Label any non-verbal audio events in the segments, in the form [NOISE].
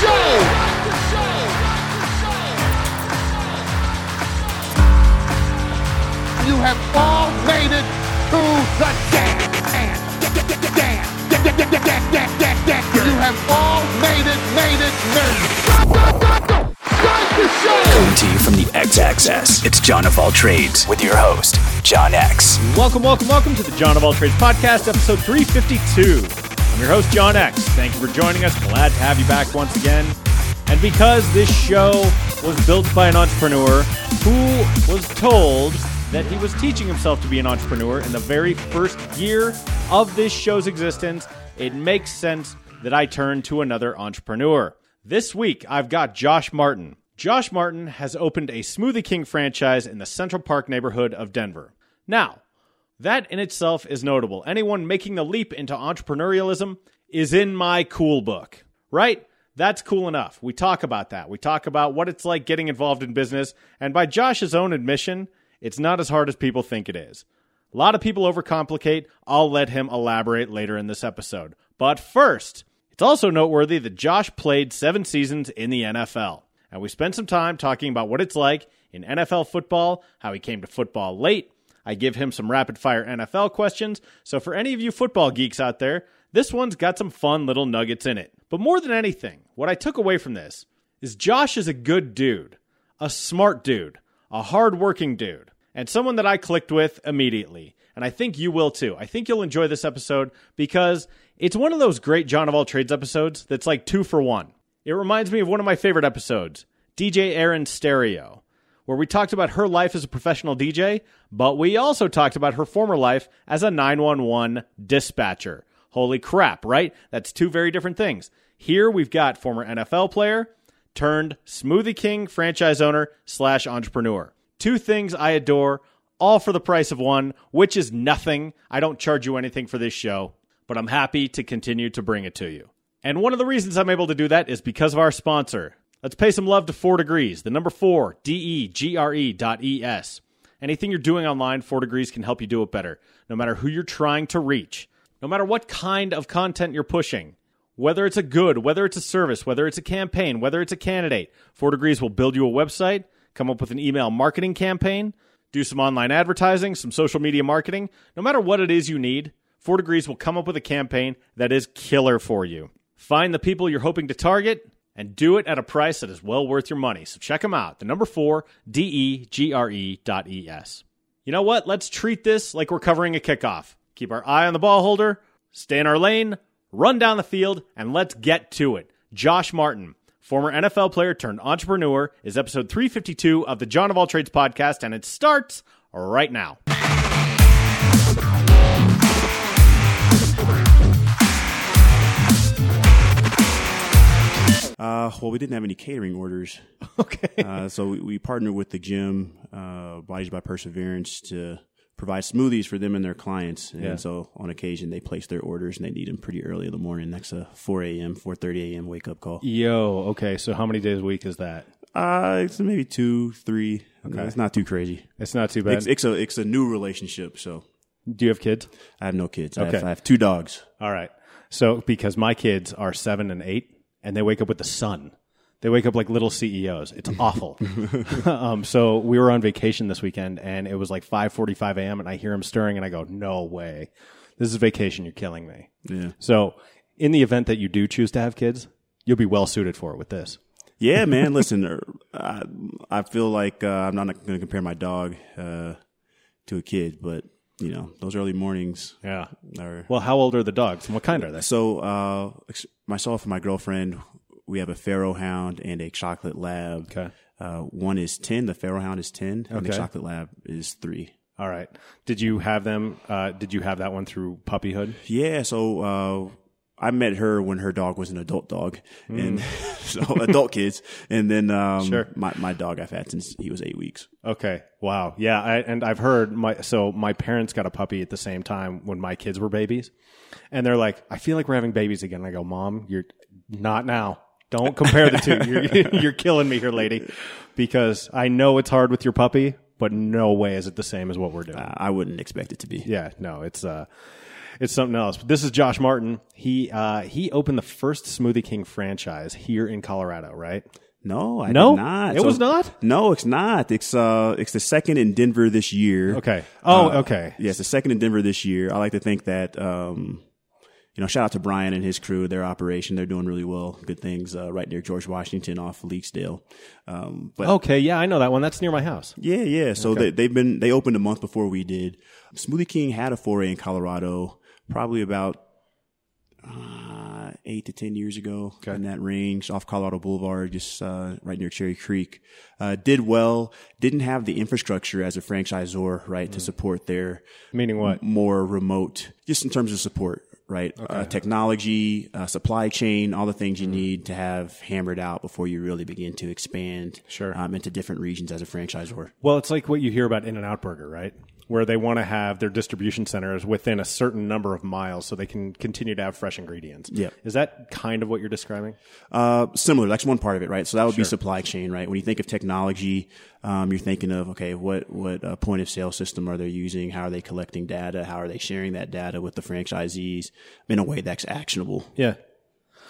show. You have all made it to the dance. You have all made it, made it, made it. Start the show. Coming to you from the X Access, it's Jon of All Trades with your host, Jon X. Welcome, welcome, welcome to the Jon of All Trades podcast, episode 352. Your host, Jon X. Thank you for joining us. Glad to have you back once again. And because this show was built by an entrepreneur who was told that he was teaching himself to be an entrepreneur in the very first year of this show's existence, it makes sense that I turn to another entrepreneur. This week, I've got Josh Martin. Josh Martin has opened a Smoothie King franchise in the Central Park neighborhood of Denver. Now, that in itself is notable. Anyone making the leap into entrepreneurialism is in my cool book, right? That's cool enough. We talk about that. We talk about what it's like getting involved in business, and by Josh's own admission, it's not as hard as people think it is. A lot of people overcomplicate. I'll let him elaborate later in this episode. But first, it's also noteworthy that Josh played seven seasons in the NFL. And we spent some time talking about what it's like in NFL football, how he came to football late. I give him some rapid fire NFL questions. So, for any of you football geeks out there, this one's got some fun little nuggets in it. But more than anything, what I took away from this is Josh is a good dude, a smart dude, a hardworking dude, and someone that I clicked with immediately. And I think you will too. I think you'll enjoy this episode because it's one of those great Jon of All Trades episodes that's like two for one. It reminds me of one of my favorite episodes, DJ Aaron Stereo, where we talked about her life as a professional DJ, but we also talked about her former life as a 911 dispatcher. Holy crap, right? That's two very different things. Here we've got former NFL player turned Smoothie King franchise owner slash entrepreneur. Two things I adore, all for the price of one, which is nothing. I don't charge you anything for this show, but I'm happy to continue to bring it to you. And one of the reasons I'm able to do that is because of our sponsor. Let's pay some love to Four Degrees, the number four, D E G R E dot E S. Anything you're doing online, Four Degrees can help you do it better, no matter who you're trying to reach, no matter what kind of content you're pushing. Whether it's a good, whether it's a service, whether it's a campaign, whether it's a candidate, Four Degrees will build you a website, come up with an email marketing campaign, do some online advertising, some social media marketing. No matter what it is you need, Four Degrees will come up with a campaign that is killer for you. Find the people you're hoping to target and do it at a price that is well worth your money. So check them out. The number four, D E G R E dot E S. You know what? Let's treat this like we're covering a kickoff. Keep our eye on the ball holder, stay in our lane, run down the field, and let's get to it. Josh Martin, former NFL player turned entrepreneur, is episode 352 of the Jon of All Trades podcast, and it starts right now. Uh, well, we didn't have any catering orders. [LAUGHS] Okay. Uh, so we, we partnered with the gym, uh, Obliged by Perseverance, to provide smoothies for them and their clients. And Yeah. so on occasion, they place their orders and they need them pretty early in the morning. That's a 4 a.m., 4.30 a.m. wake up call. Yo, okay. So how many days a week is that? Uh, it's maybe two, three. Okay. It's not too crazy. It's not too bad. It's, it's a it's a new relationship. So Do you have kids? I have no kids. I, Okay. have, I have two dogs. All right. So because my kids are seven and eight, and they wake up with the sun. They wake up like little CEOs. It's awful. [LAUGHS] [LAUGHS] um, so we were on vacation this weekend, and it was like five forty-five a.m. And I hear him stirring, and I go, "No way! This is vacation. You're killing me." Yeah. So, in the event that you do choose to have kids, you'll be well suited for it with this. Yeah, man. [LAUGHS] Listen, er, I, I feel like uh, I'm not going to compare my dog uh, to a kid, but you know, those early mornings Yeah. are. Well, how old are the dogs, and what kind are they? So, uh, myself and my girlfriend, we have a Pharaoh Hound and a Chocolate Lab. Okay. Uh, one is ten. The Pharaoh Hound is ten, and the Chocolate Lab is three. All right. Did you have them? Uh, did you have that one through puppyhood? Yeah. So. Uh, I met her when her dog was an adult dog, and [LAUGHS] so adult [LAUGHS] kids, and then um. Sure. my my dog I've had since he was eight weeks. Okay. Wow. Yeah. I, and I've heard my so my parents got a puppy at the same time when my kids were babies, and they're like, "I feel like we're having babies again." And I go, "Mom, you're not now. Don't compare the two. [LAUGHS] You're, you're killing me here, lady, because I know it's hard with your puppy, but no way is it the same as what we're doing." I wouldn't expect it to be. Yeah, no, it's uh it's something else. But this is Josh Martin. He uh, he opened the first Smoothie King franchise here in Colorado, right? No, I No? did not. It was not? No, it's not. It's uh, it's the second in Denver this year. Okay. Oh, Uh, okay. Yeah, the second in Denver this year. I like to think that, um, you know, shout out to Brian and his crew, their operation. They're doing really well. Good things uh, right near George Washington off Leetsdale. Um, but Okay, yeah, I know that one. That's near my house. yeah, yeah. So they, they've been they opened a month before we did. Smoothie King had a foray in Colorado, probably about uh, eight to ten years ago in that range, off Colorado Boulevard, just uh, right near Cherry Creek. Uh, did well. Didn't have the infrastructure as a franchisor, right, to support their Meaning what? more remote, just in terms of support, right? Uh, technology, uh, supply chain, all the things you need to have hammered out before you really begin to expand Sure. um, into different regions as a franchisor. Well, it's like what you hear about In and Out Burger, right? Where they want to have their distribution centers within a certain number of miles so they can continue to have fresh ingredients. Yep. Is that kind of what you're describing? Uh, similar. That's one part of it, right? So that would be supply chain, right? When you think of technology, um, you're thinking of okay, what what uh, point of sale system are they using? How are they collecting data? How are they sharing that data with the franchisees in a way that's actionable, Yeah.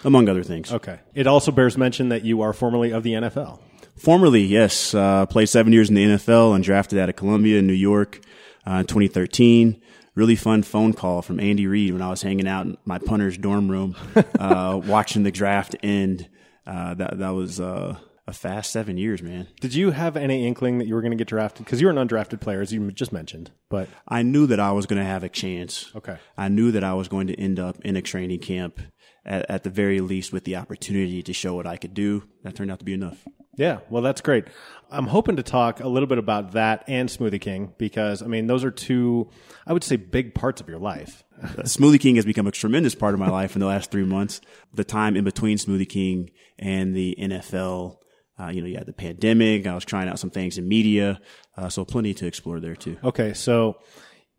among other things? Okay. It also bears mention that you are formerly of the NFL. Formerly, yes, uh, played seven years in the NFL, and drafted out of Columbia in New York uh, 2013. Really fun phone call from Andy Reid when I was hanging out in my punter's dorm room, [LAUGHS] uh, watching the draft end. Uh, that that was uh, a fast seven years, man. Did you have any inkling that you were going to get drafted? Because you're an undrafted player, as you just mentioned. But I knew that I was going to have a chance. Okay. I knew that I was going to end up in a training camp at, at the very least with the opportunity to show what I could do. That turned out to be enough. Yeah, well, that's great. I'm hoping to talk a little bit about that and Smoothie King because, I mean, those are two, I would say, big parts of your life. [LAUGHS] Smoothie King has become a tremendous part of my life in the last three months. The time in between Smoothie King and the NFL, uh, you know, you had the pandemic. I was trying out some things in media, uh, so plenty to explore there too. Okay, so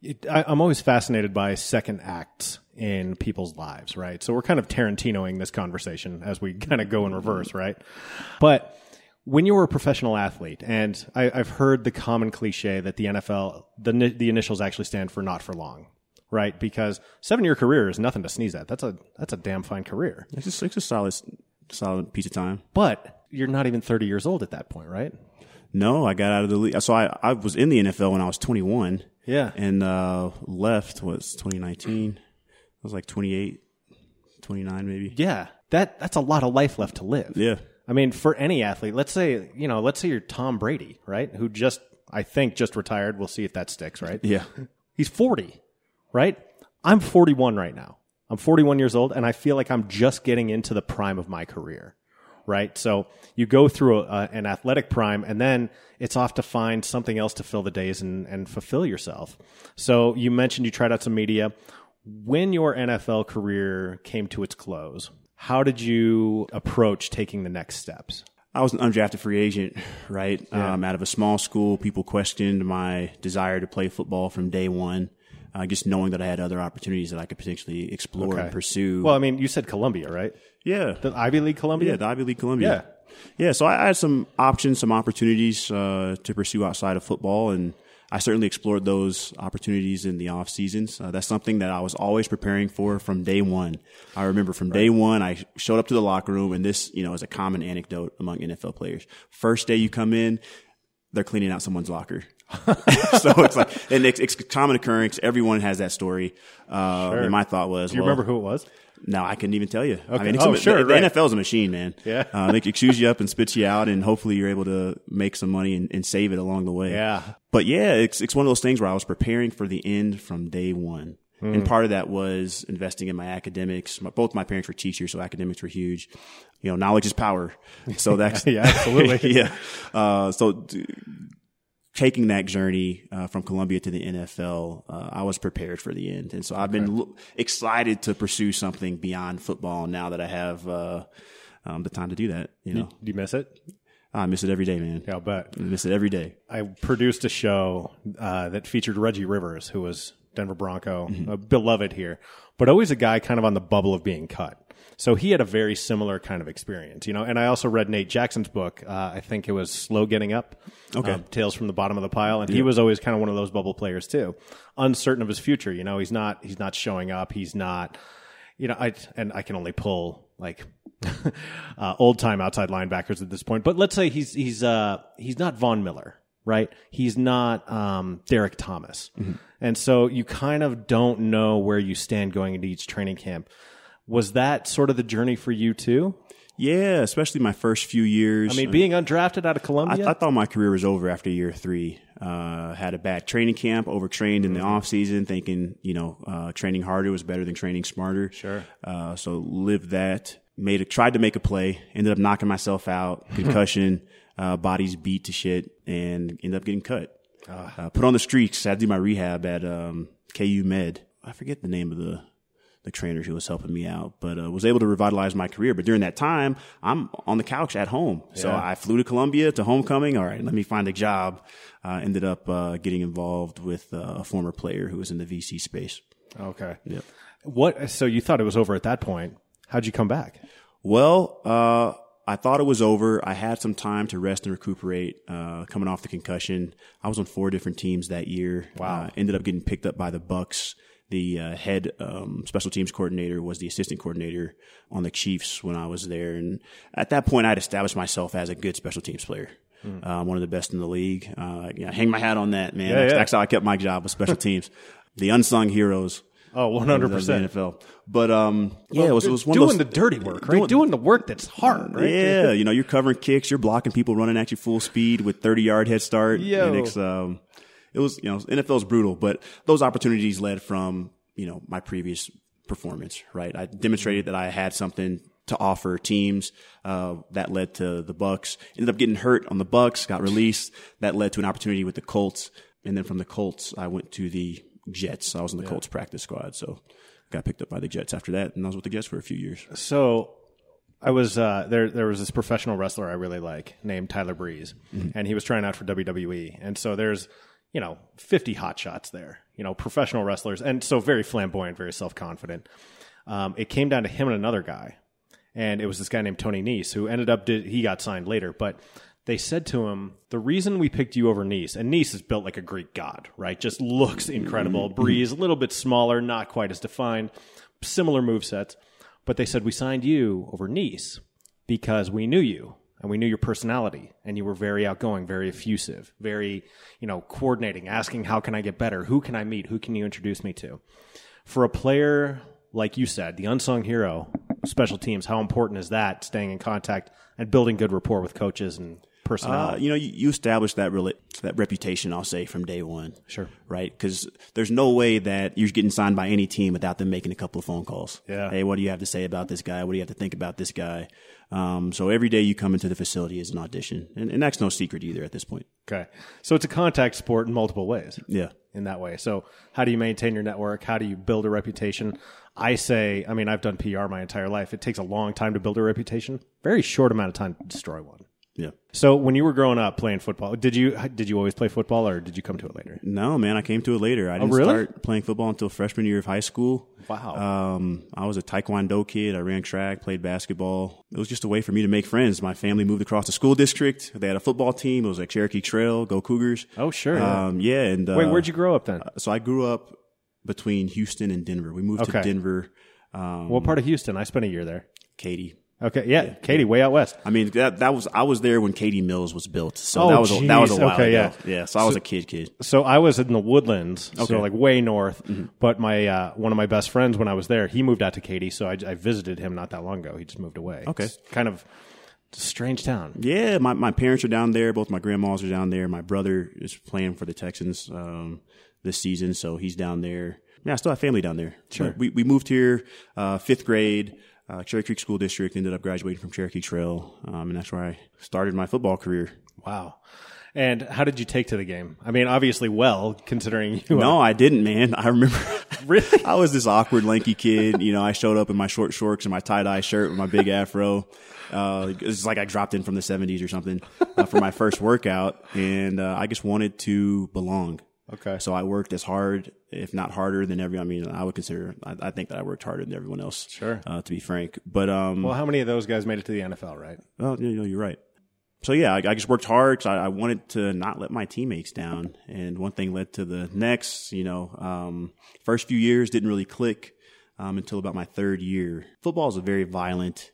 it, I, I'm always fascinated by second acts in people's lives, right? So we're kind of Tarantinoing this conversation as we [LAUGHS] kind of go in reverse, right? But when you were a professional athlete, and I, I've heard the common cliche that the NFL, the, the initials actually stand for not for long, right? Because seven year career is nothing to sneeze at. That's a that's a damn fine career. It's just it's a solid, solid piece of time. But you're not even 30 years old at that point, right? No, I got out of the league. So I, I was in the NFL when I was 21. Yeah. And uh, left was 2019. I was like 28, 29 maybe. Yeah. That that's a lot of life left to live. Yeah. I mean, for any athlete, let's say, you know, let's say you're Tom Brady, right? Who just, I think, just retired. We'll see if that sticks, right? [LAUGHS] Yeah. [LAUGHS] He's 40, right? I'm 41 right now. I'm 41 years old, and I feel like I'm just getting into the prime of my career, right? So you go through a, an athletic prime, and then it's off to find something else to fill the days and, and fulfill yourself. So you mentioned you tried out some media. When your NFL career came to its close, how did you approach taking the next steps? I was an undrafted free agent, right? Um, out of a small school, people questioned my desire to play football from day one. Uh, just knowing that I had other opportunities that I could potentially explore and pursue. Well, I mean, you said Columbia, right? yeah, The Ivy League Columbia? yeah, the Ivy League Columbia. Yeah, yeah. So I, I had some options, some opportunities uh, to pursue outside of football, and I certainly explored those opportunities in the off seasons. Uh, that's something that I was always preparing for from day one. I remember from day one, I showed up to the locker room, and this, you know, is a common anecdote among NFL players. First day you come in, they're cleaning out someone's locker. [LAUGHS] so it's like, and it's, it's a common occurrence. Everyone has that story. Uh, And my thought was, Do you well, remember who it was? No, I couldn't even tell you. I mean, Oh, a, sure, The, the right. NFL is a machine, man. Yeah. uh, they can chews you up and spits you out, and hopefully you're able to make some money and, and save it along the way. Yeah. But yeah, it's it's one of those things where I was preparing for the end from day one. Hmm. And part of that was investing in my academics. My, both my parents were teachers, so academics were huge. You know, knowledge is power. So that's [LAUGHS] Yeah, absolutely. [LAUGHS] yeah. Uh, so taking that journey uh, from Columbia to the NFL, uh, I was prepared for the end, and so I've been l- excited to pursue something beyond football now that I have uh, um, the time to do that. You know, Do you miss it? I miss it every day, man. Yeah, I'll bet. I miss it every day. I produced a show uh, that featured Reggie Rivers, who was Denver Bronco, a beloved here, but always a guy kind of on the bubble of being cut. So he had a very similar kind of experience, you know. And I also read Nate Jackson's book. Uh, I think it was Slow Getting Up. Okay. um, Tales from the Bottom of the Pile, and he was always kind of one of those bubble players too, uncertain of his future. You know, he's not he's not showing up. He's not, you know, I and I can only pull like [LAUGHS] uh, old time outside linebackers at this point. But let's say he's he's uh he's not Von Miller, right? He's not um, Derrick Thomas, and so you kind of don't know where you stand going into each training camp. Was that sort of the journey for you too? Yeah, especially my first few years. I mean, being undrafted out of I, Columbia. I thought my career was over after year three. Uh, had a bad training camp, overtrained in the off season, thinking you know uh, training harder was better than training smarter. Sure. Uh, so lived that. Made a tried to make a play. Ended up knocking myself out. [LAUGHS] Concussion. uh, bodies beat to shit, and ended up getting cut. Uh, put on the streaks. Had to do my rehab at um, KU Med. I forget the name of the the trainer who was helping me out, but uh, was able to revitalize my career. But during that time, I'm on the couch at home. So I flew to Columbia to homecoming. All right, let me find a job. Uh, ended up uh, getting involved with uh, a former player who was in the VC space. okay. Yep. What? So you thought it was over at that point? How'd you come back? Well, uh, I thought it was over. I had some time to rest and recuperate, uh, coming off the concussion. I was on four different teams that year. Wow. Uh, ended up getting picked up by the Bucs. The uh, head um, special teams coordinator was the assistant coordinator on the Chiefs when I was there, and at that point, I'd established myself as a good special teams player. Uh, one of the best in the league. Uh, yeah, hang my hat on that, man. that's, yeah. that's how I kept my job with special [LAUGHS] teams. The unsung heroes. Oh, one of hundred the percent. NFL. But um, yeah, it was, it was one doing of those, the dirty work, right? Doing, the work that's hard, right? yeah, you know, you're covering kicks, you're blocking people running at you full speed with 30 yard head start. Yo. And it's, um, it was, you know, NFL's brutal, but those opportunities led from, you know, my previous performance, right? I demonstrated that I had something to offer teams. Uh, that led to the Bucs. Ended up getting hurt on the Bucs, got released. That led to an opportunity with the Colts. And then from the Colts, I went to the Jets. I was in the Colts practice squad. So got picked up by the Jets after that. And I was with the Jets for a few years. So I was uh, there. There was this professional wrestler I really like named Tyler Breeze, and he was trying out for WWE. And so there's you know 50 hot shots there, you know, professional wrestlers, and so very flamboyant, very self confident. Um, it came down to him and another guy, and it was this guy named Tony Nese who ended up did, he got signed later, but. They said to him, "The reason we picked you over Nese, and Nese is built like a Greek god, right? Just looks incredible. Breeze a little bit smaller, not quite as defined, similar move sets. But they said we signed you over Nese because we knew you and we knew your personality and you were very outgoing, very effusive, very, you know, coordinating, asking how can I get better? Who can I meet? Who can you introduce me to? For a player like you said, the unsung hero, special teams, how important is that staying in contact and building good rapport with coaches and personnel? Uh, you know, you, you establish that rela- that reputation. I'll say from day one. Sure. Right, because there's no way that you're getting signed by any team without them making a couple of phone calls. Yeah. Hey, what do you have to say about this guy? What do you have to think about this guy? Um, so every day you come into the facility is an audition, and, and that's no secret either at this point. okay. So it's a contact sport in multiple ways. Yeah. in that way. So, how do you maintain your network? How do you build a reputation? I say, I mean, I've done PR my entire life. It takes a long time to build a reputation, very short amount of time to destroy one. Yeah. So, when you were growing up playing football, did you did you always play football, or did you come to it later? No, man, I came to it later. I didn't Oh, really? start playing football until freshman year of high school. Wow. Um, I was a taekwondo kid. I ran track, played basketball. It was just a way for me to make friends. My family moved across the school district. They had a football team. It was like Cherokee Trail, Go Cougars. Oh, sure, yeah. Um, yeah. And uh, Wait, where'd you grow up then? So I grew up between Houston and Denver. We moved Okay. to Denver. Um, what part of Houston? I spent a year there. Katy. Okay, yeah, Katy, way out west. I mean that that was I was there when Katy Mills was built. So Oh, that was a, that was a while Okay, ago. yeah. Yeah. So I was a kid kid. So I was in the woodlands, Okay. so like way north. But my uh, one of my best friends when I was there, he moved out to Katy, so I, I visited him not that long ago. He just moved away. Okay. It's kind of a strange town. Yeah, my, my parents are down there. Both my grandmas are down there. My brother is playing for the Texans um, this season, so he's down there. Yeah, I still have family down there. Sure. we we moved here uh, fifth grade, uh, Cherry Creek School District. Ended up graduating from Cherokee Trail, um, and that's where I started my football career. Wow. And how did you take to the game? I mean, obviously well, considering you. No, I didn't, man. I remember. [LAUGHS] Really? [LAUGHS] I was this awkward, lanky kid. You know, I showed up in my short shorts and my tie dye shirt with my big afro. Uh, it's like I dropped in from the '70s or something uh, for my first workout, and uh, I just wanted to belong. Okay. So I worked as hard, if not harder than every. I mean, I would consider. I, I think that I worked harder than everyone else. Sure. Uh, to be frank, but um, Well, how many of those guys made it to the NFL, right? well, you know, you're right. So yeah, I, I just worked hard because I, I wanted to not let my teammates down, and one thing led to the next. You know, um, first few years didn't really click um, until about my third year. Football is a very violent,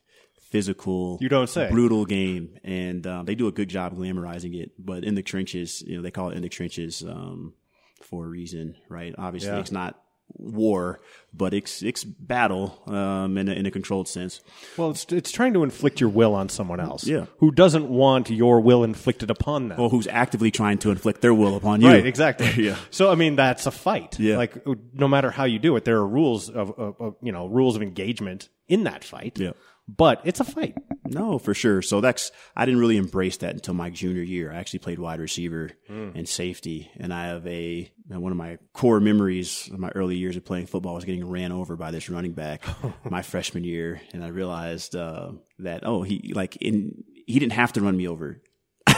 physical, You don't say. brutal game, and um, they do a good job glamorizing it. But in the trenches, you know, they call it in the trenches um, for a reason, right? Obviously, Yeah. it's not war, but it's it's battle um, in a, in a controlled sense. Well, it's it's trying to inflict your will on someone else. Yeah. Who doesn't want your will inflicted upon them? Or who's actively trying to inflict their will upon you? Right, exactly. [LAUGHS] Yeah. So I mean, that's a fight. Yeah. Like no matter how you do it, there are rules of, of, of you know rules of engagement in that fight. Yeah. But it's a fight. No, for sure. So that's I didn't really embrace that until my junior year. I actually played wide receiver Hmm. and safety, and I have a and one of my core memories of my early years of playing football was getting ran over by this running back [LAUGHS] my freshman year, and I realized uh, that oh he like in he didn't have to run me over. [LAUGHS]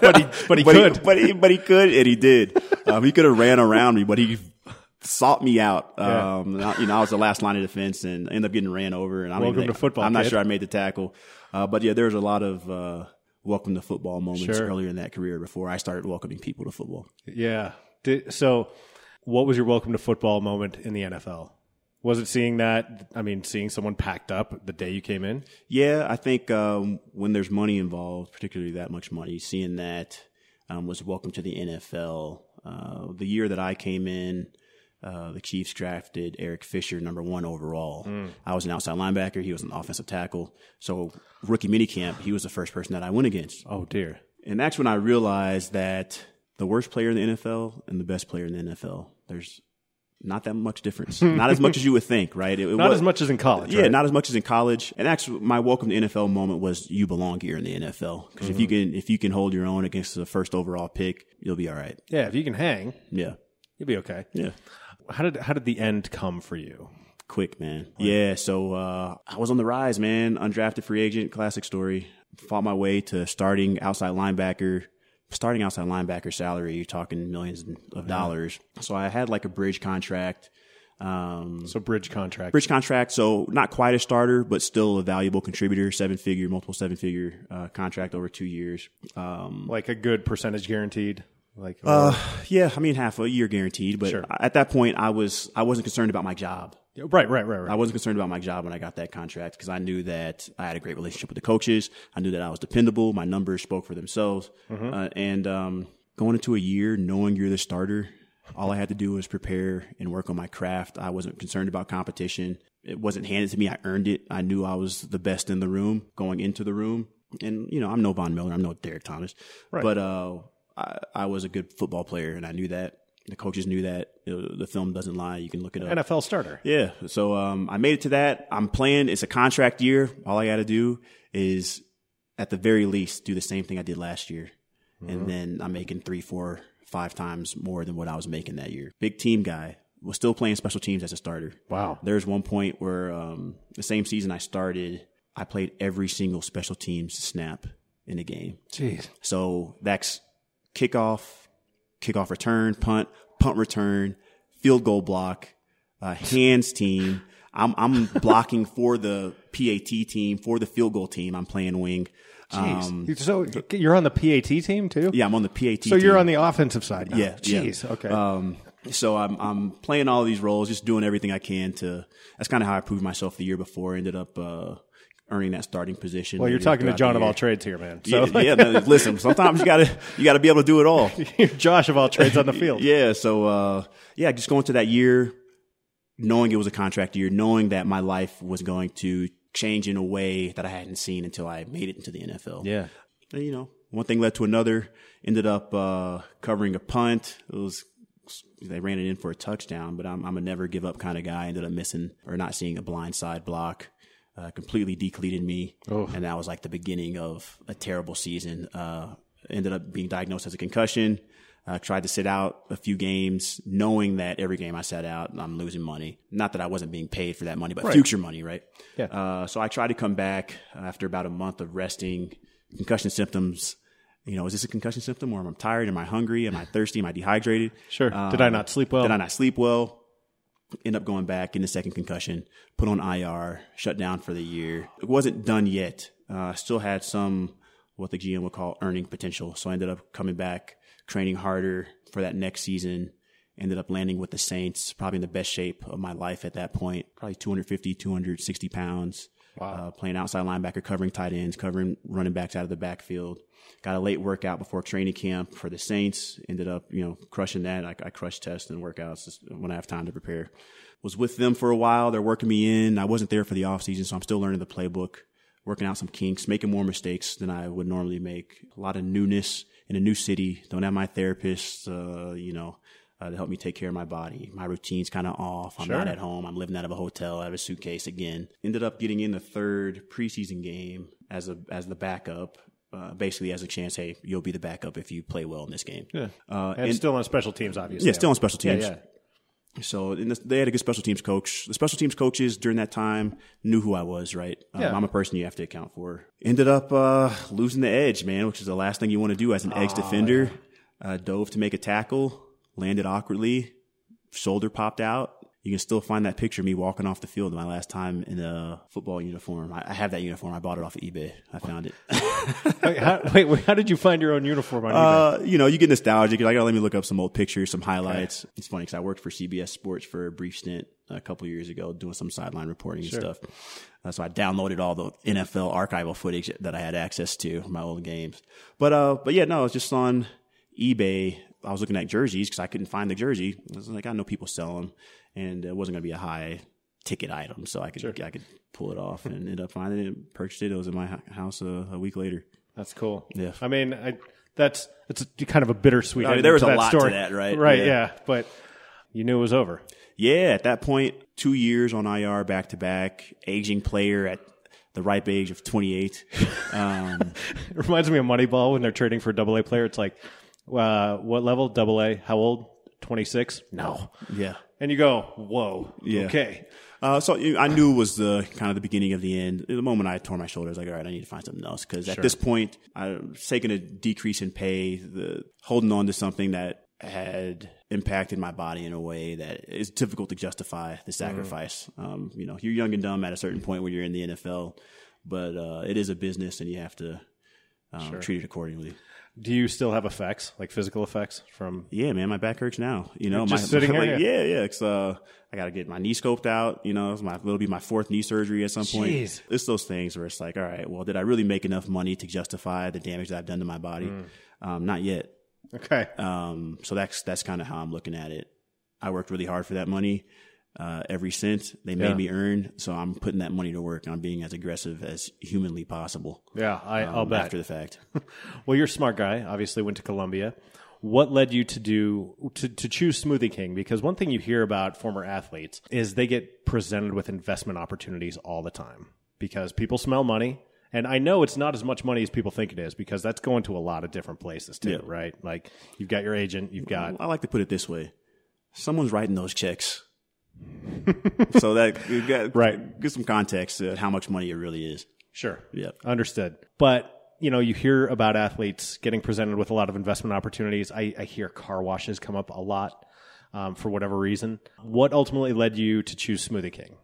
But he but he could. but he, but he could, and he did. [LAUGHS] Um, he could have ran around me, but he sought me out. Yeah. Um, I- you know, I was the last line of defense, and ended up getting ran over. And I Welcome even to football, I'm not sure I made the tackle, uh, but yeah, there was a lot of uh, welcome to football moments Sure. earlier in that career before I started welcoming people to football. Yeah. Did, so, what was your welcome to football moment in the NFL? Was it seeing that? I mean, seeing someone packed up the day you came in. Yeah, I think um, when there's money involved, particularly that much money, seeing that um, was welcome to the NFL. Uh, the year that I came in, uh, the Chiefs drafted Eric Fisher number one overall. I was an outside linebacker. He was an offensive tackle. So rookie minicamp, he was the first person that I went against. Oh dear. And that's when I realized that the worst player in the NFL and the best player in the NFL, there's not that much difference. [LAUGHS] not as much as you would think, right? It, it Not was- as much as in college. yeah, right? not as much as in college. And actually, my welcome to NFL moment was you belong here in the NFL because if you Mm-hmm. can if you can hold your own against the first overall pick, you'll be all right. Yeah. If you can hang, Yeah, you'll be okay. yeah. How did how did the end come for you? Quick, man. Yeah, so uh, I was on the rise, man. Undrafted free agent, classic story. Fought my way to starting outside linebacker. Starting outside linebacker salary, you're talking millions of dollars. So I had like a bridge contract. Um, So bridge contract. bridge contract, so not quite a starter, but still a valuable contributor. Seven figure, multiple seven figure uh, contract over two years. Um, like a good percentage guaranteed. Like uh, yeah, I mean half a year guaranteed. But Sure. at that point, I was I wasn't concerned about my job. right, right, right, right. I wasn't concerned about my job when I got that contract because I knew that I had a great relationship with the coaches. I knew that I was dependable. My numbers spoke for themselves. Uh, and um, going into a year knowing you're the starter, all I had to do was prepare and work on my craft. I wasn't concerned about competition. It wasn't handed to me. I earned it. I knew I was the best in the room going into the room. And, you know, I'm no Von Miller. I'm no Derrick Thomas. But uh, I, I was a good football player, and I knew that. The coaches knew that. The film doesn't lie. You can look it up. NFL starter. Yeah. So um, I made it to that. I'm playing. It's a contract year. All I got to do is, at the very least, do the same thing I did last year, and then I'm making three, four, five times more than what I was making that year. Big team guy. Was still playing special teams as a starter. Wow. There's one point where um, the same season I started, I played every single special teams snap in the game. Jeez. So that's kickoff, kickoff return, punt, punt return, field goal block, uh, hands team. I'm I'm blocking for the PAT team, for the field goal team. I'm playing wing. Um, so you're on the PAT team too? yeah, I'm on the PAT. Team. So you're on the offensive side now. Yeah, yeah. Jeez. Okay. Um, so I'm I'm playing all these roles, just doing everything I can to. That's kind of how I proved myself the year before. Ended up uh, earning that starting position. well, you're talking to Jon of all trades here, man. So Yeah, yeah. no, listen, sometimes you gotta you gotta be able to do it all. [LAUGHS] you're Josh of all trades on the field. [LAUGHS] Yeah. So, uh, yeah, just going to that year, knowing it was a contract year, knowing that my life was going to change in a way that I hadn't seen until I made it into the NFL. Yeah. And, you know, one thing led to another. Ended up uh, covering a punt. It was they ran it in for a touchdown, but I'm, I'm a never give up kind of guy. Ended up missing or not seeing a blind side block. Uh, completely decleated me, and that was like the beginning of a terrible season. Uh, ended up being diagnosed as a concussion. Uh, tried to sit out a few games, knowing that every game I sat out, I'm losing money. Not that I wasn't being paid for that money, but future money, right? Yeah. Uh, so I tried to come back after about a month of resting, concussion symptoms you know, is this a concussion symptom or am I tired? Am I hungry? Am I thirsty? Am I dehydrated? Sure. Did I not sleep well? Did I not sleep well? End up going back in the second concussion, put on IR, shut down for the year. It wasn't done yet. Uh, still had some what the GM would call earning potential. So I ended up coming back, training harder for that next season. Ended up landing with the Saints, probably in the best shape of my life at that point. Probably 250, 260 pounds. Uh, playing outside linebacker, covering tight ends, covering running backs out of the backfield. Got a late workout before training camp for the Saints. Ended up, you know, crushing that. I, I crushed tests and workouts just when I have time to prepare. Was with them for a while. They're working me in. I wasn't there for the off season, so I'm still learning the playbook, working out some kinks, making more mistakes than I would normally make. A lot of newness in a new city. Don't have my therapist, uh, you know, uh, to help me take care of my body. My routine's kind of off. I'm not at home. I'm living out of a hotel. I have a suitcase again. Ended up getting in the third preseason game as a as the backup. Uh, basically, as a chance, hey, you'll be the backup if you play well in this game. Yeah. Uh, and, still on special teams, obviously. yeah, still on special teams. yeah. So in this, they had a good special teams coach. The special teams coaches during that time knew who I was, right? Um, Yeah. I'm a person you have to account for. Ended up uh, losing the edge, man, which is the last thing you want to do as an edge defender. Uh, dove to make a tackle, landed awkwardly, shoulder popped out. You can still find that picture of me walking off the field my last time in a football uniform. I, I have that uniform. I bought it off of eBay. I found it. [LAUGHS] Wait, how, wait, how did you find your own uniform on eBay? Uh, you know, you get nostalgic. Like, oh, let me look up some old pictures, some highlights. It's funny because I worked for CBS Sports for a brief stint a couple years ago, doing some sideline reporting and stuff. Uh, so I downloaded all the NFL archival footage that I had access to from my old games. But uh, but yeah, no, it's just on eBay. I was looking at jerseys because I couldn't find the jersey. I was like, I know people sell them, and it wasn't going to be a high ticket item, so I could I could pull it off and ended up finding it, purchased it. It was in my house uh, a week later. That's cool. Yeah. I mean, I, that's it's kind of a bittersweet. I mean, there was to a lot to story. that, right? Right. Yeah. Yeah. But you knew it was over. Yeah, at that point, two years on IR back to back, aging player at the ripe age of 28. Um, [LAUGHS] It reminds me of Moneyball when they're trading for a double A player. It's like, uh, what level? Double A. How old? Twenty six. No. yeah. And you go, whoa. Yeah. Okay. Uh, so I knew it was the kind of the beginning of the end. The moment I tore my shoulder, I was like, all right, I need to find something else. Because at this point, I'm taking a decrease in pay, the holding on to something that had impacted my body in a way that is difficult to justify the sacrifice. Um, you know, you're young and dumb at a certain point when you're in the NFL, but uh, it is a business and you have to um, treat it accordingly. Do you still have effects, like physical effects from? Yeah, man, my back hurts now. You know, Just my sitting here, [LAUGHS] like, yeah. yeah. It's uh, I got to get my knee scoped out. You know, it's my it'll be my fourth knee surgery at some point. Jeez. It's those things where it's like, all right, well, did I really make enough money to justify the damage that I've done to my body? Mm. Um, not yet. Okay. Um, so that's that's kind of how I'm looking at it. I worked really hard for that money. Uh, every cent they made Yeah. me earn, so I'm putting that money to work. and I'm being as aggressive as humanly possible. Yeah, I, I'll um, bet. after the fact. [LAUGHS] Well, you're a smart guy. Obviously, went to Columbia. What led you to do to, to choose Smoothie King? Because one thing you hear about former athletes is they get presented with investment opportunities all the time because people smell money. And I know it's not as much money as people think it is because that's going to a lot of different places too, Yeah. right? Like you've got your agent, you've got I like to put it this way: someone's writing those checks, so that you got Right. Get some context to how much money it really is. Sure. Yeah. Understood. But you know, you hear about athletes getting presented with a lot of investment opportunities. I, I hear car washes come up a lot um, for whatever reason. What ultimately led you to choose Smoothie King?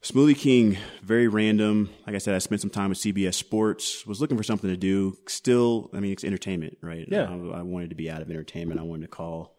Smoothie King, very random. Like I said, I spent some time with CBS Sports. Was looking for something to do. Still, I mean, it's entertainment, right? Yeah. I, I wanted to be out of entertainment. I wanted to call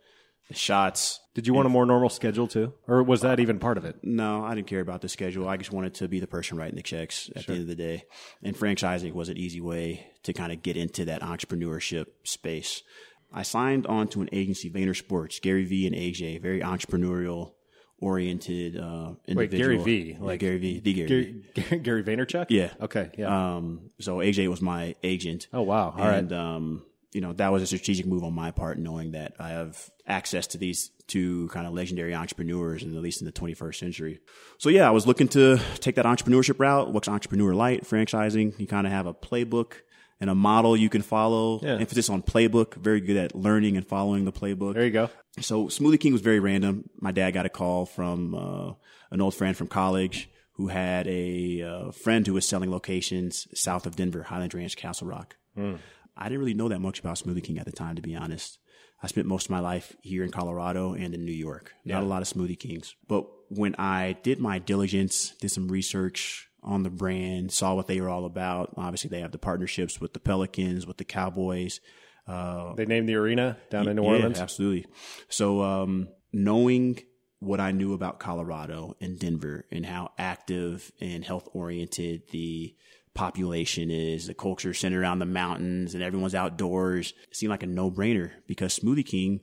the shots. Did you want a more normal schedule too, or was that even part of it? No, I didn't care about the schedule. I just wanted to be the person writing the checks at the end of the day. And franchising was an easy way to kind of get into that entrepreneurship space. I signed on to an agency, Vayner Sports, Gary Vee and AJ, very entrepreneurial oriented uh, Wait, individual. Gary Vee, Yeah, like Gary Vee, the Gary, Gary, [LAUGHS] Gary Vaynerchuk. Yeah. Okay. Yeah. Um, so AJ was my agent. oh wow. All right. and um, you know that was a strategic move on my part, knowing that I have access to these two kind of legendary entrepreneurs, and at least in the 21st century. So yeah, I was looking to take that entrepreneurship route. What's entrepreneur light franchising? You kind of have a playbook and a model you can follow. Yeah. Emphasis on playbook. Very good at learning and following the playbook. There you go. So Smoothie King was very random. My dad got a call from uh, an old friend from college who had a uh, friend who was selling locations south of Denver, Highland Ranch, Castle Rock. I didn't really know that much about Smoothie King at the time, to be honest. I spent most of my life here in Colorado and in New York. Not a lot of Smoothie Kings. But when I did my diligence, did some research on the brand, saw what they were all about. Obviously, they have the partnerships with the Pelicans, with the Cowboys. They named the arena down in New Yeah, Orleans. absolutely. So, um, knowing what I knew about Colorado and Denver and how active and health oriented the population is, the culture centered around the mountains and everyone's outdoors, it seemed like a no brainer because Smoothie King,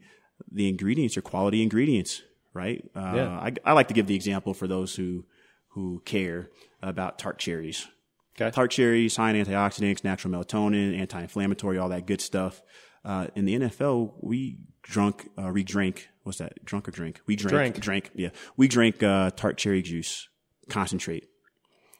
the ingredients are quality ingredients, right? Uh, Yeah. I, I like to give the example for those who, who care about tart cherries. Okay. Tart cherries, high in antioxidants, natural melatonin, anti-inflammatory, all that good stuff. Uh, in the NFL, we drunk, uh, we drank, what's that? Drunk or drink? We drank, Drank. drank, yeah. We drank, uh, tart cherry juice, concentrate.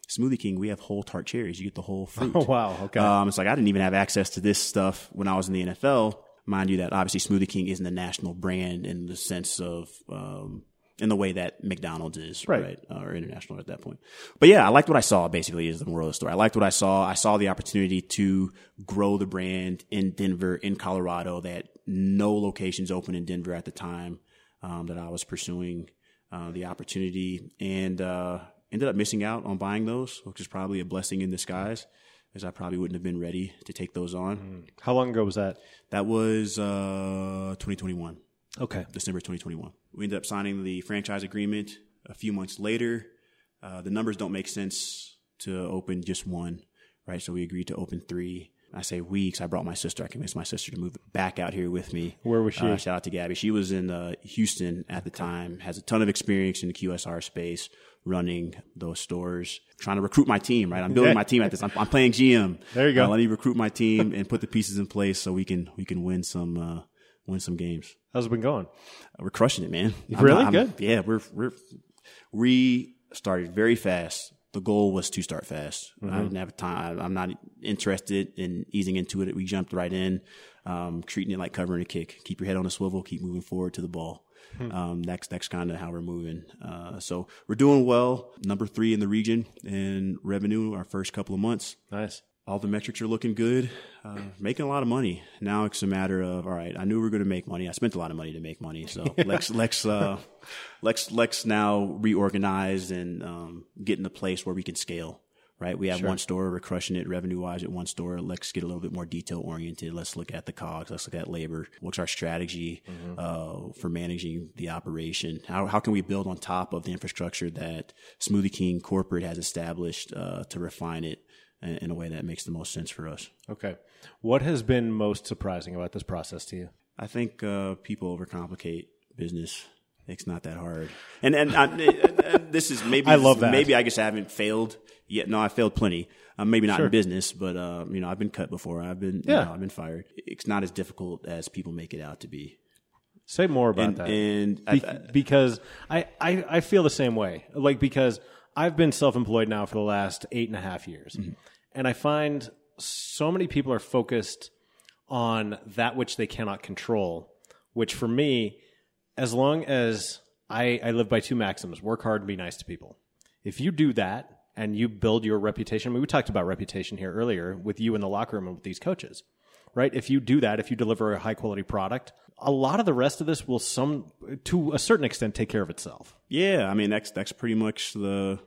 Smoothie King, we have whole tart cherries. You get the whole [LAUGHS] fruit. Oh, wow. Okay. Um, it's like I didn't even have access to this stuff when I was in the NFL. Mind you, that obviously Smoothie King isn't a national brand in the sense of, um, in the way that McDonald's is, Right. right? Uh, or international at that point. But yeah, I liked what I saw basically is the moral of the story. I liked what I saw. I saw the opportunity to grow the brand in Denver, in Colorado that no locations open in Denver at the time, um, that I was pursuing, uh, the opportunity and, uh, ended up missing out on buying those, which is probably a blessing in disguise as I probably wouldn't have been ready to take those on. How long ago was that? That was, uh, 2021. Okay. December 2021. We ended up signing the franchise agreement a few months later. Uh, the numbers don't make sense to open just one, right? So we agreed to open three. I say weeks. I brought my sister. I convinced my sister to move back out here with me. Where was she? Uh, shout out to Gabby. She was in uh, Houston at the time. Has a ton of experience in the QSR space, running those stores, trying to recruit my team. Right, I'm building my team at this. I'm, I'm playing GM. There you go. Uh, let me recruit my team and put the pieces in place so we can we can win some uh, win some games. How's it been going? We're crushing it, man. I'm Really? I'm- Good. Yeah, we're we're we started very fast. The goal was to start fast. Mm-hmm. I didn't have time. I'm not interested in easing into it. We jumped right in, um, treating it like covering a kick. Keep your head on a swivel. Keep moving forward to the ball. Hmm. Um, that's that's kind of how we're moving. Uh, so we're doing well. Number three in the region in revenue. Our first couple of months Nice. All the metrics are looking good. Uh, making a lot of money. Now it's a matter of all right. I knew we were going to make money. I spent a lot of money to make money. So [LAUGHS] let's let's uh, let's let's now reorganize and um, get in a place where we can scale. Right, we have one store. We're crushing it revenue wise at one store. Let's get a little bit more detail oriented. Let's look at the cogs. Let's look at labor. What's our strategy uh, for managing the operation? How how can we build on top of the infrastructure that Smoothie King corporate has established uh, to refine it in, a way that makes the most sense for us. Okay. What has been most surprising about this process to you? I think uh, people overcomplicate business. It's not that hard, and and, I, and- this is maybe [LAUGHS] I love that. Maybe I just haven't failed yet. No, I failed plenty. Uh, maybe not Sure. in business, but uh, you know, I've been cut before. I've been, you Yeah. know, I've been fired. It's not as difficult as people make it out to be. Say more about And, that. and Be- I- I- because I, I, I feel the same way. Like, because I've been self employed now for the last eight and a half years. Mm-hmm. And I find so many people are focused on that which they cannot control, which for me, as long as I, I live by two maxims work hard and be nice to people. If you do that and you build your reputation, I mean, we talked about reputation here earlier with you in the locker room and with these coaches right? If you do that, if you deliver a high quality product, a lot of the rest of this will some to a certain extent take care of itself. Yeah, I mean that's that's pretty much the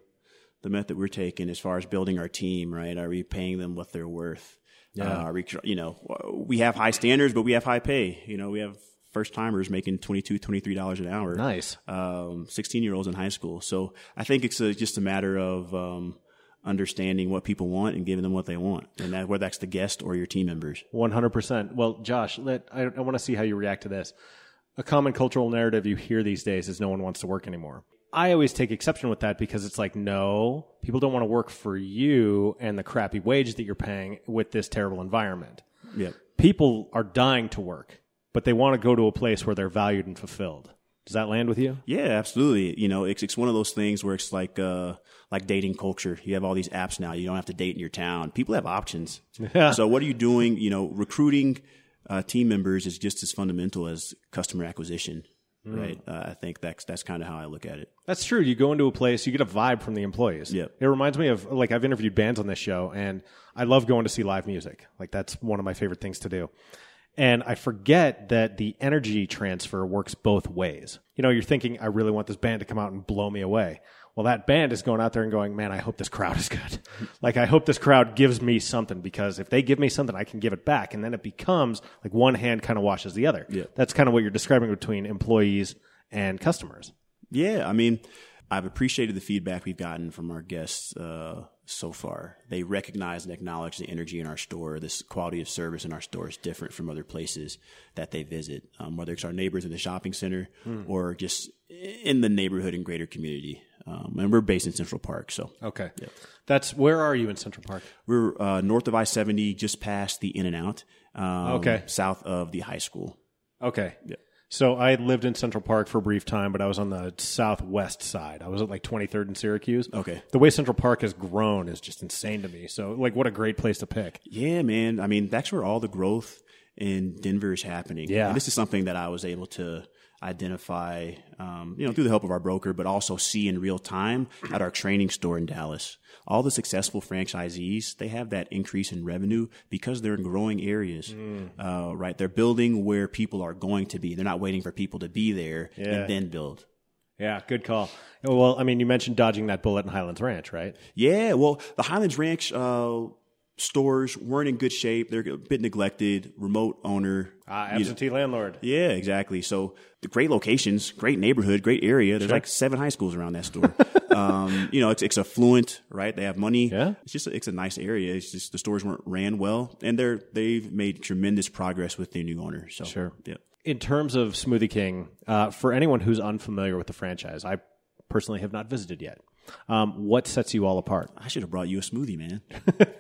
the method we're taking as far as building our team. Right? Are we paying them what they're worth? Yeah. Uh, are we, you know, we have high standards, but we have high pay. You know, we have first timers making 22 23 dollars an hour. Nice. Um, 16 year olds in high school. So I think it's a, just a matter of um, understanding what people want and giving them what they want, and that whether that's the guest or your team members. One hundred percent. Well, Josh, let I, I want to see how you react to this. A common cultural narrative you hear these days is no one wants to work anymore. I always take exception with that because it's like, no, people don't want to work for you and the crappy wage that you're paying with this terrible environment. Yep. People are dying to work, but they want to go to a place where they're valued and fulfilled. Does that land with you? Yeah, absolutely. You know, it's it's one of those things where it's like uh like dating culture. You have all these apps now. You don't have to date in your town. People have options. So what are you doing? You know, recruiting uh, team members is just as fundamental as customer acquisition. right? Uh, I think that's that's kind of how I look at it. That's true. You go into a place, you get a vibe from the employees. Yep. It reminds me of like I've interviewed bands on this show, and I love going to see live music. Like that's one of my favorite things to do. And I forget that the energy transfer works both ways. You know, you're thinking, I really want this band to come out and blow me away. Well, that band is going out there and going, man, I hope this crowd is good. [LAUGHS] like, I hope this crowd gives me something because if they give me something, I can give it back. And then it becomes like one hand kind of washes the other. Yeah. That's kind of what you're describing between employees and customers. Yeah, I mean, I've appreciated the feedback we've gotten from our guests uh, so far. They recognize and acknowledge the energy in our store. This quality of service in our store is different from other places that they visit, um, whether it's our neighbors in the shopping center or just in the neighborhood and greater community. Um, and we're based in Central Park, so Okay. That's where are you in Central Park? we're uh, north of I seventy, just past the In-N-Out. Um, Okay. south of the high school. Okay. So I lived in Central Park for a brief time, but I was on the southwest side. I was at like 23rd and Syracuse. Okay. The way Central Park has grown is just insane to me. So, like, what a great place to pick. Yeah, man. I mean, that's where all the growth in Denver is happening. Yeah. And this is something that I was able to identify, um, you know, through the help of our broker, but also see in real time at our training store in Dallas. All the successful franchisees, they have that increase in revenue because they're in growing areas, uh, right? They're building where people are going to be. They're not waiting for people to be there Yeah. and then build. Yeah, good call. Well, I mean, you mentioned dodging that bullet in Highlands Ranch, right? Yeah, well, the Highlands Ranch uh, stores weren't in good shape. They're a bit neglected. Remote owner. You know- absentee landlord. Yeah, exactly. So the great locations, great neighborhood, great area. There's like seven high schools around that store. [LAUGHS] um, you know, it's, it's affluent, right? They have money. Yeah. It's just a, it's a nice area. It's just the stores weren't ran well, and they're they've made tremendous progress with their new owner. So Sure. yeah. In terms of Smoothie King, uh, for anyone who's unfamiliar with the franchise, I personally have not visited yet. Um, what sets you all apart? I should have brought you a smoothie, man. [LAUGHS]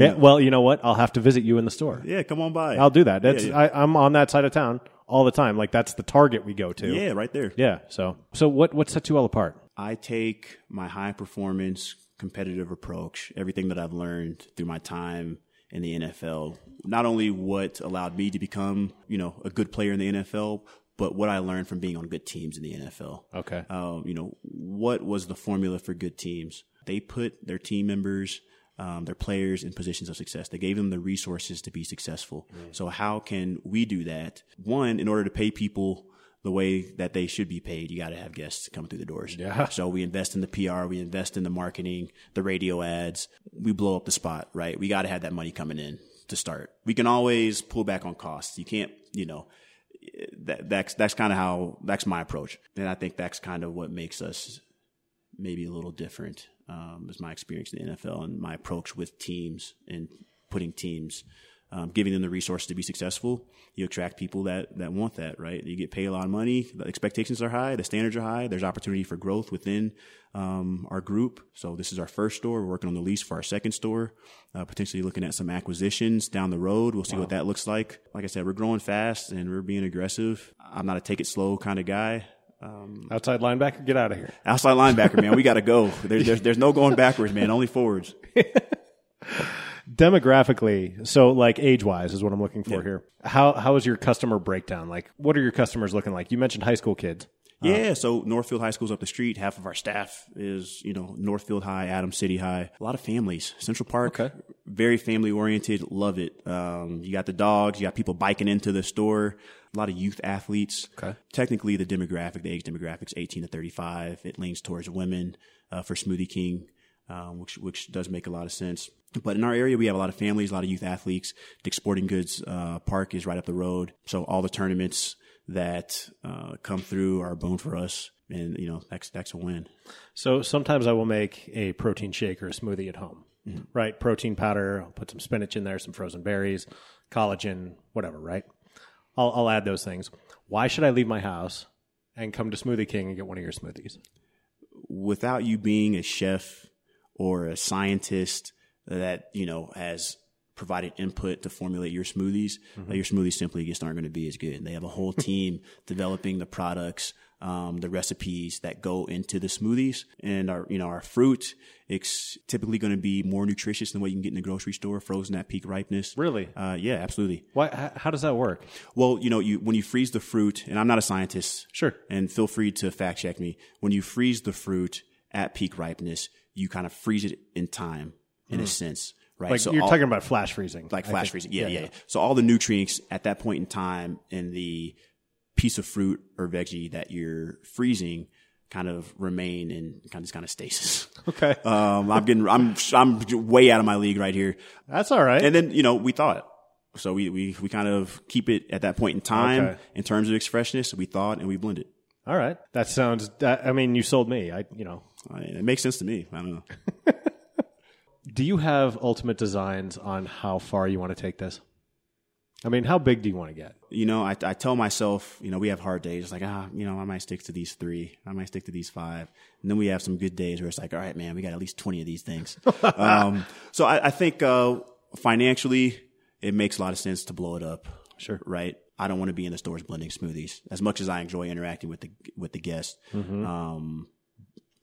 Yeah. Well, you know what? I'll have to visit you in the store. Yeah, come on by. I'll do that. That's yeah. I, I'm on that side of town all the time. Like that's the target we go to. yeah, right there. Yeah. So so what what sets you all apart? I take my high performance competitive approach, everything that I've learned through my time in the NFL, not only what allowed me to become, you know, a good player in the NFL, but what I learned from being on good teams in the NFL. Okay. Um, you know, what was the formula for good teams? They put their team members, um, their players in positions of success. They gave them the resources to be successful. So how can we do that? One, in order to pay people the way that they should be paid, you got to have guests come through the doors. Yeah. [LAUGHS] So we invest in the PR, we invest in the marketing, the radio ads. We blow up the spot, right? We got to have that money coming in to start. We can always pull back on costs. You can't, you know, that, that's that's kind of how that's my approach, and I think that's kind of what makes us maybe a little different. Um, is my experience in the NFL and my approach with teams and putting teams, um, giving them the resources to be successful. You attract people that that want that, right? You get paid a lot of money. The expectations are high. The standards are high. There's opportunity for growth within um, our group. So this is our first store. We're working on the lease for our second store. Uh, potentially looking at some acquisitions down the road. We'll see what that looks like. Like I said, we're growing fast and we're being aggressive. I'm not a take it slow kind of guy. Outside linebacker, get out of here. Outside linebacker, man, we got to go. [LAUGHS] There, there's, there's no going backwards, man. Only forwards. [LAUGHS] Demographically, so like age wise is what I'm looking for here. How how is your customer breakdown? Like, what are your customers looking like? You mentioned high school kids. Yeah, so Northfield High School's up the street. Half of our staff is, you know, Northfield High, Adams City High. A lot of families. Central Park, Okay. very family oriented. Love it. Um, you got the dogs. You got people biking into the store. A lot of youth athletes. Okay. Technically, the demographic, the age demographic is 18 to 35. It leans towards women uh, for Smoothie King, um, which which does make a lot of sense. But in our area, we have a lot of families, a lot of youth athletes. Dick's Sporting Goods uh, Park is right up the road, so all the tournaments that uh, come through are a boon for us, and you know that's that's a win. So sometimes I will make a protein shake or a smoothie at home. Right, protein powder. I'll put some spinach in there, some frozen berries, collagen, whatever. Right. I'll I'll add those things. Why should I leave my house and come to Smoothie King and get one of your smoothies? Without you being a chef or a scientist that you know has provided input to formulate your smoothies, Mm-hmm. your smoothies simply just aren't going to be as good. They have a whole [LAUGHS] team developing the products, um, the recipes that go into the smoothies, and our you know our fruit. It's typically going to be more nutritious than what you can get in the grocery store, frozen at peak ripeness. Really? Uh, yeah, absolutely. Why? How does that work? Well, you know, you when you freeze the fruit, and I'm not a scientist, Sure. and feel free to fact check me. When you freeze the fruit at peak ripeness, you kind of freeze it in time, in a sense, right? Like So you're all- talking about flash freezing, like flash freezing. Yeah, yeah, yeah. So all the nutrients at that point in time in the piece of fruit or veggie that you're freezing kind of remain in kind of kind of stasis. [LAUGHS] Okay, Um, I'm getting, I'm, I'm way out of my league right here. that's all right. And then, you know, we thought. So we, we, we kind of keep it at that point in time Okay. in terms of its freshness. We thought and we blend it. all right, that sounds. That, I mean, you sold me. I, you know, I it makes sense to me. I don't know. [LAUGHS] do you have ultimate designs on how far you want to take this? I mean, how big do you want to get? You know, I, I tell myself, you know, we have hard days. It's like, ah, you know, I might stick to these three. I might stick to these five. And then we have some good days where it's like, all right, man, we got at least 20 of these things. [LAUGHS] um, so I, I think, uh, financially, it makes a lot of sense to blow it up. Sure. Right. I don't want to be in the stores blending smoothies as much as I enjoy interacting with the, with the guests. Um,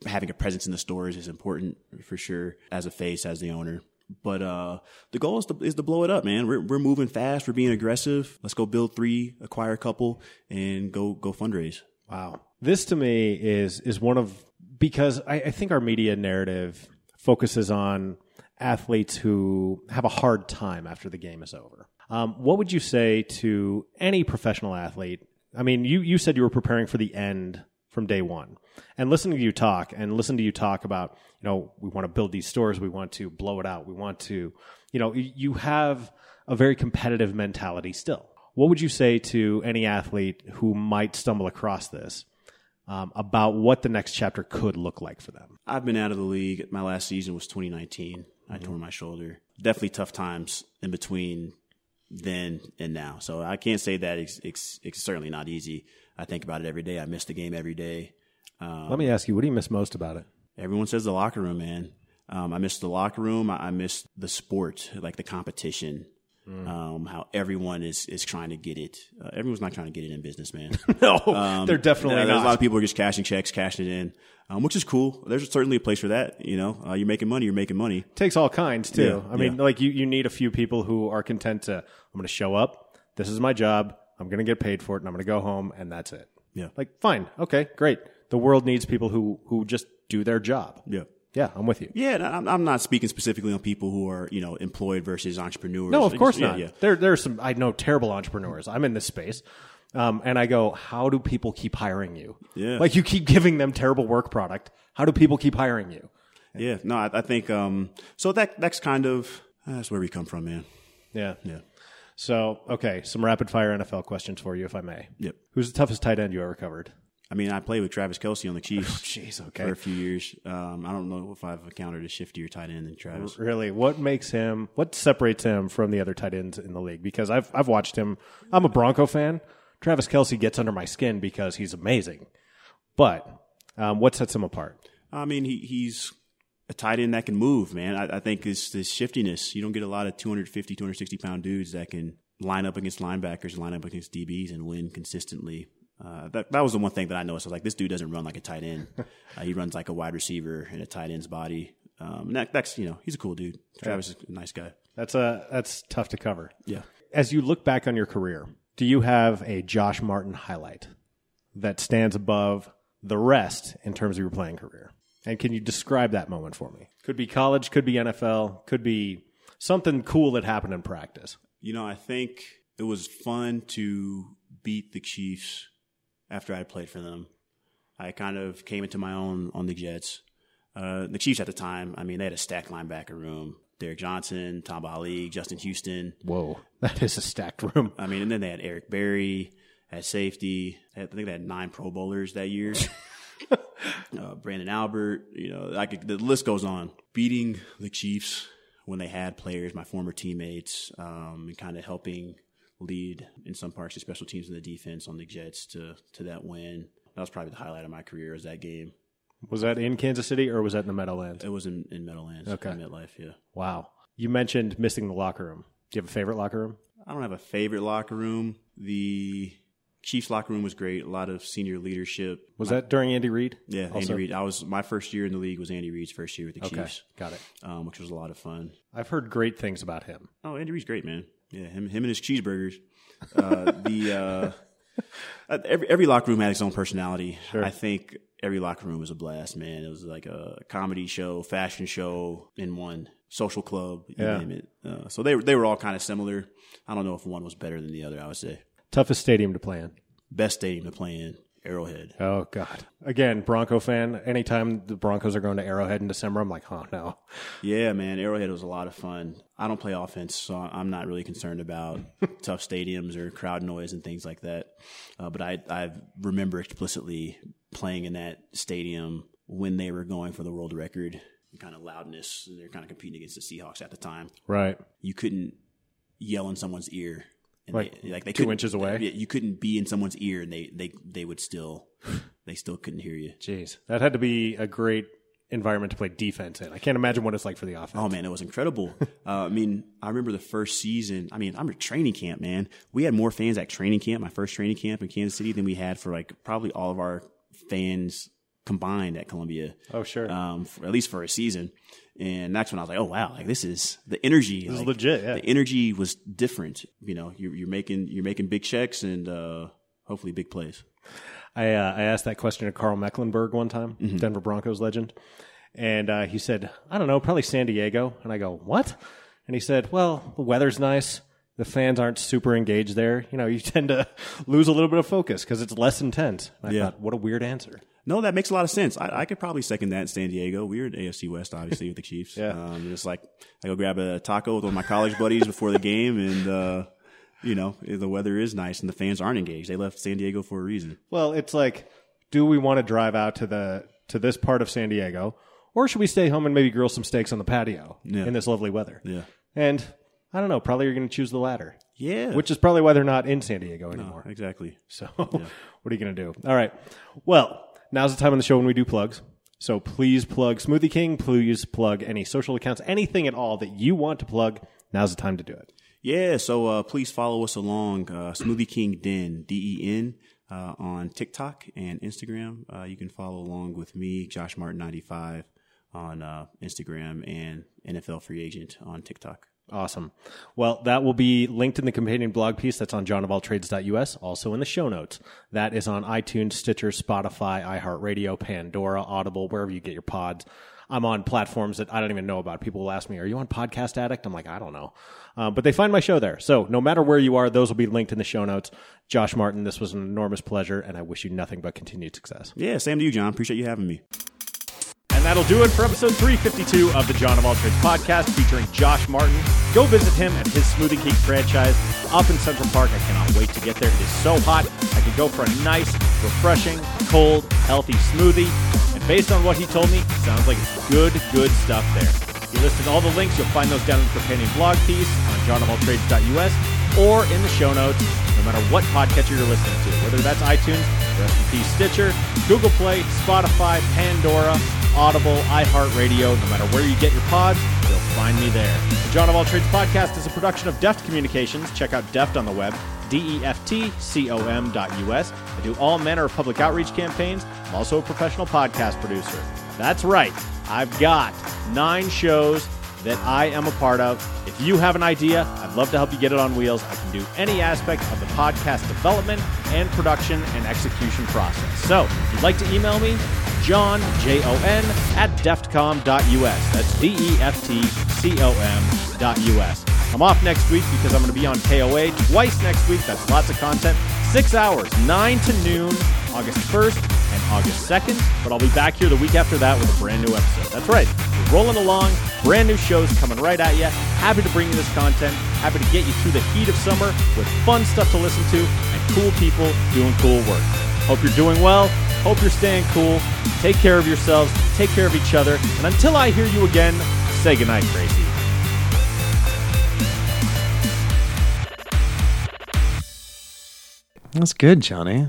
having a presence in the stores is important for sure as a face, as the owner. But uh, the goal is to, is to blow it up, man. We're, we're moving fast. We're being aggressive. Let's go build three, acquire a couple, and go go fundraise. Wow. This to me is is one of because I, I think our media narrative focuses on athletes who have a hard time after the game is over. Um, what would you say to any professional athlete? I mean, you you said you were preparing for the end from day one, and listening to you talk and listen to you talk about, you know, we want to build these stores, we want to blow it out, we want to, you know, you have a very competitive mentality still. What would you say to any athlete who might stumble across this um, about what the next chapter could look like for them? I've been out of the league. My last season was 2019. I tore my shoulder. Definitely tough times in between then and now. So I can't say that it's, it's, it's certainly not easy. I think about it every day. I miss the game every day. Let me ask you, what do you miss most about it? Everyone says the locker room, man. Um, I miss the locker room. I, I miss the sport, like the competition. Um, how everyone is is trying to get it. Uh, everyone's not trying to get it in business, man. [LAUGHS] No, Um, they're definitely There's a lot of people are just cashing checks, cashing it in, um, which is cool. There's certainly a place for that. You know, uh, you're making money, you're making money. takes all kinds too. Yeah, I mean, yeah. like you, you need a few people who are content to. I'm going to show up. This is my job. I'm going to get paid for it, and I'm going to go home, and that's it. Yeah. Like, fine, okay, great. The world needs people who who just do their job. Yeah. Yeah, I'm with you. Yeah, I'm, I'm not speaking specifically on people who are, you know, employed versus entrepreneurs. No, of course yeah, not. Yeah. There, there's some. I know terrible entrepreneurs. I'm in this space, um, and I go, how do people keep hiring you? Yeah. like you keep giving them terrible work product. How do people keep hiring you? Yeah, no, I, I think um, so. That that's kind of that's where we come from, man. Yeah. Yeah. So, okay, some rapid fire NFL questions for you, if I may. Yep. Who's the toughest tight end you ever covered? I mean, I played with Travis Kelce on the Chiefs. [LAUGHS] Jeez, For okay. a few years, um, I don't know if I've encountered a shiftier tight end than Travis. Really, what makes him? What separates him from the other tight ends in the league? Because I've I've watched him. I'm a Bronco fan. Travis Kelce gets under my skin because he's amazing. But um, what sets him apart? I mean, he, he's a tight end that can move, man. I, I think it's this shiftiness. You don't get a lot of 250, 260 pound dudes that can line up against linebackers, line up against DBs, and win consistently. Uh, that that was the one thing that I noticed. I was like, this dude doesn't run like a tight end. [LAUGHS] uh, he runs like a wide receiver in a tight end's body. Um, that, that's you know, he's a cool dude. Travis is a nice guy. That's a that's tough to cover. Yeah. As you look back on your career, do you have a Josh Martin highlight that stands above the rest in terms of your playing career? And can you describe that moment for me? Could be college, could be NFL, could be something cool that happened in practice. You know, I think it was fun to beat the Chiefs after I played for them. I kind of came into my own on the Jets. Uh, the Chiefs at the time, I mean, they had a stacked linebacker room. Derrick Johnson, Tamba Hali, Justin Houston. Whoa, [LAUGHS] that is a stacked room. I mean, and then they had Eric Berry at safety. I think they had nine Pro Bowlers that year. [LAUGHS] uh, Branden Albert, you know, I could, the list goes on. Beating the Chiefs when they had players, my former teammates, um, and kind of helping lead in some parts the special teams and the defense on the Jets to to that win. That was probably the highlight of my career. Was that game? Was that in Kansas City or was that in the Meadowlands? It was in in Meadowlands, Okay. in MetLife. Yeah. Wow. You mentioned missing the locker room. Do you have a favorite locker room? I don't have a favorite locker room. The Chiefs locker room was great. A lot of senior leadership. Was that during Andy Reid? Yeah, Andy Also? Reid. I was my first year in the league was Andy Reid's first year with the Okay, Chiefs, got it. um, which was a lot of fun. I've heard great things about him. Oh, Andy Reid's great, man. Yeah, him, him and his cheeseburgers. Uh, [LAUGHS] the uh, uh, every every locker room had its own personality. I think every locker room was a blast, man. It was like a comedy show, fashion show in one, social club, you Yeah. name it. Uh, so they they were all kind of similar. I don't know if one was better than the other. I would say Toughest stadium to play in. best stadium to play in, Arrowhead. Oh God! Again, Bronco fan. Anytime the Broncos are going to Arrowhead in December, I'm like, oh no. Yeah, man, Arrowhead was a lot of fun. I don't play offense, so I'm not really concerned about [LAUGHS] tough stadiums or crowd noise and things like that. Uh, but I I remember explicitly playing in that stadium when they were going for the world record kind of loudness. They're kind of competing against the Seahawks at the time. Right. You couldn't yell in someone's ear. Like, they, like they two inches away? Yeah, you couldn't be in someone's ear, and they they they would still they still couldn't hear you. Jeez, that had to be a great environment to play defense in. I can't imagine what it's like for the offense. Oh man, it was incredible. [LAUGHS] uh, I mean, I remember the first season. I mean, I'm at training camp, man. We had more fans at training camp, my first training camp in Kansas City, than we had for like probably all of our fans combined at Columbia. Oh, sure. Um, for, at least for a season. And that's when I was like, oh wow, like this is the energy. is like, legit, yeah. The energy was different. You know, you're, you're making you're making big checks and uh, hopefully big plays. I uh, I asked that question to Karl Mecklenburg one time, Mm-hmm. Denver Broncos legend, and uh, he said, "I don't know, probably San Diego." And I go, "What?" And he said, "Well, the weather's nice. The fans aren't super engaged there. You know, you [LAUGHS] tend to lose a little bit of focus because it's less intense." And I Yeah. thought, what a weird answer. No, that makes a lot of sense. I, I could probably second that in San Diego. We were in AFC West, obviously, with the Chiefs. Yeah. Um, it's like I go grab a taco with one of my college buddies before the game, and uh, you know the weather is nice and the fans aren't engaged. They left San Diego for a reason. Well, it's like, do we want to drive out to the to this part of San Diego, or should we stay home and maybe grill some steaks on the patio Yeah. in this lovely weather? Yeah. And I don't know. Probably you're going to choose the latter. Yeah. Which is probably why they're not in San Diego anymore. exactly. So, [LAUGHS] what are you going to do? All right. Well, now's the time on the show when we do plugs. So please plug Smoothie King. Please plug any social accounts, anything at all that you want to plug. Now's the time to do it. Yeah, so uh, please follow us along, uh, Smoothie King Den, D E N, uh, on TikTok and Instagram. Uh, you can follow along with me, Josh Martin ninety five, on uh, Instagram and NFL Free Agent on TikTok. Awesome. Well, that will be linked in the companion blog piece that's on jonofalltrades.us, also in the show notes. That is on iTunes, Stitcher, Spotify, iHeartRadio, Pandora, Audible, wherever you get your pods. I'm on platforms that I don't even know about. People will ask me, Are you on Podcast Addict? I'm like, I don't know. Um, but they find my show there. So no matter where you are, those will be linked in the show notes. Josh Martin, this was an enormous pleasure, and I wish you nothing but continued success. Yeah, same to you, Jon. Appreciate you having me. And that'll do it for episode 352 of the Jon of All Trades podcast featuring Josh Martin. Go visit him at his Smoothie King franchise up in Central Park. I cannot wait to get there. It is so hot. I can go for a nice, refreshing, cold, healthy smoothie. And based on what he told me, it sounds like it's good, good stuff there. He listed all the links. You'll find those down in the companion blog piece on jonofalltrades.us or in the show notes, no matter what podcatcher you're listening to, whether that's iTunes, rest in peace Stitcher, Google Play, Spotify, Pandora, Audible, iHeartRadio, no matter where you get your pods, you'll find me there. The Jon of All Trades podcast is a production of Deft Communications. Check out Deft on the web, D-E-F-T-C-O-M dot U-S. I do all manner of public outreach campaigns. I'm also a professional podcast producer. That's right. I've got nine shows that I am a part of. If you have an idea, I'd love to help you get it on wheels. I can do any aspect of the podcast development and production and execution process. So, if you'd like to email me, Jon, J O N, at deftcom.us. That's D E F T C O M dot US. I'm off next week because I'm going to be on KOA twice next week. That's lots of content. Six hours, 9 to noon, August 1st and August 2nd. But I'll be back here the week after that with a brand new episode. That's right. Rolling along. Brand new shows coming right at you. Happy to bring you this content. Happy to get you through the heat of summer with fun stuff to listen to and cool people doing cool work. Hope you're doing well. Hope you're staying cool. Take care of yourselves. Take care of each other. And until I hear you again, say goodnight, Gracie. That's good, Johnny.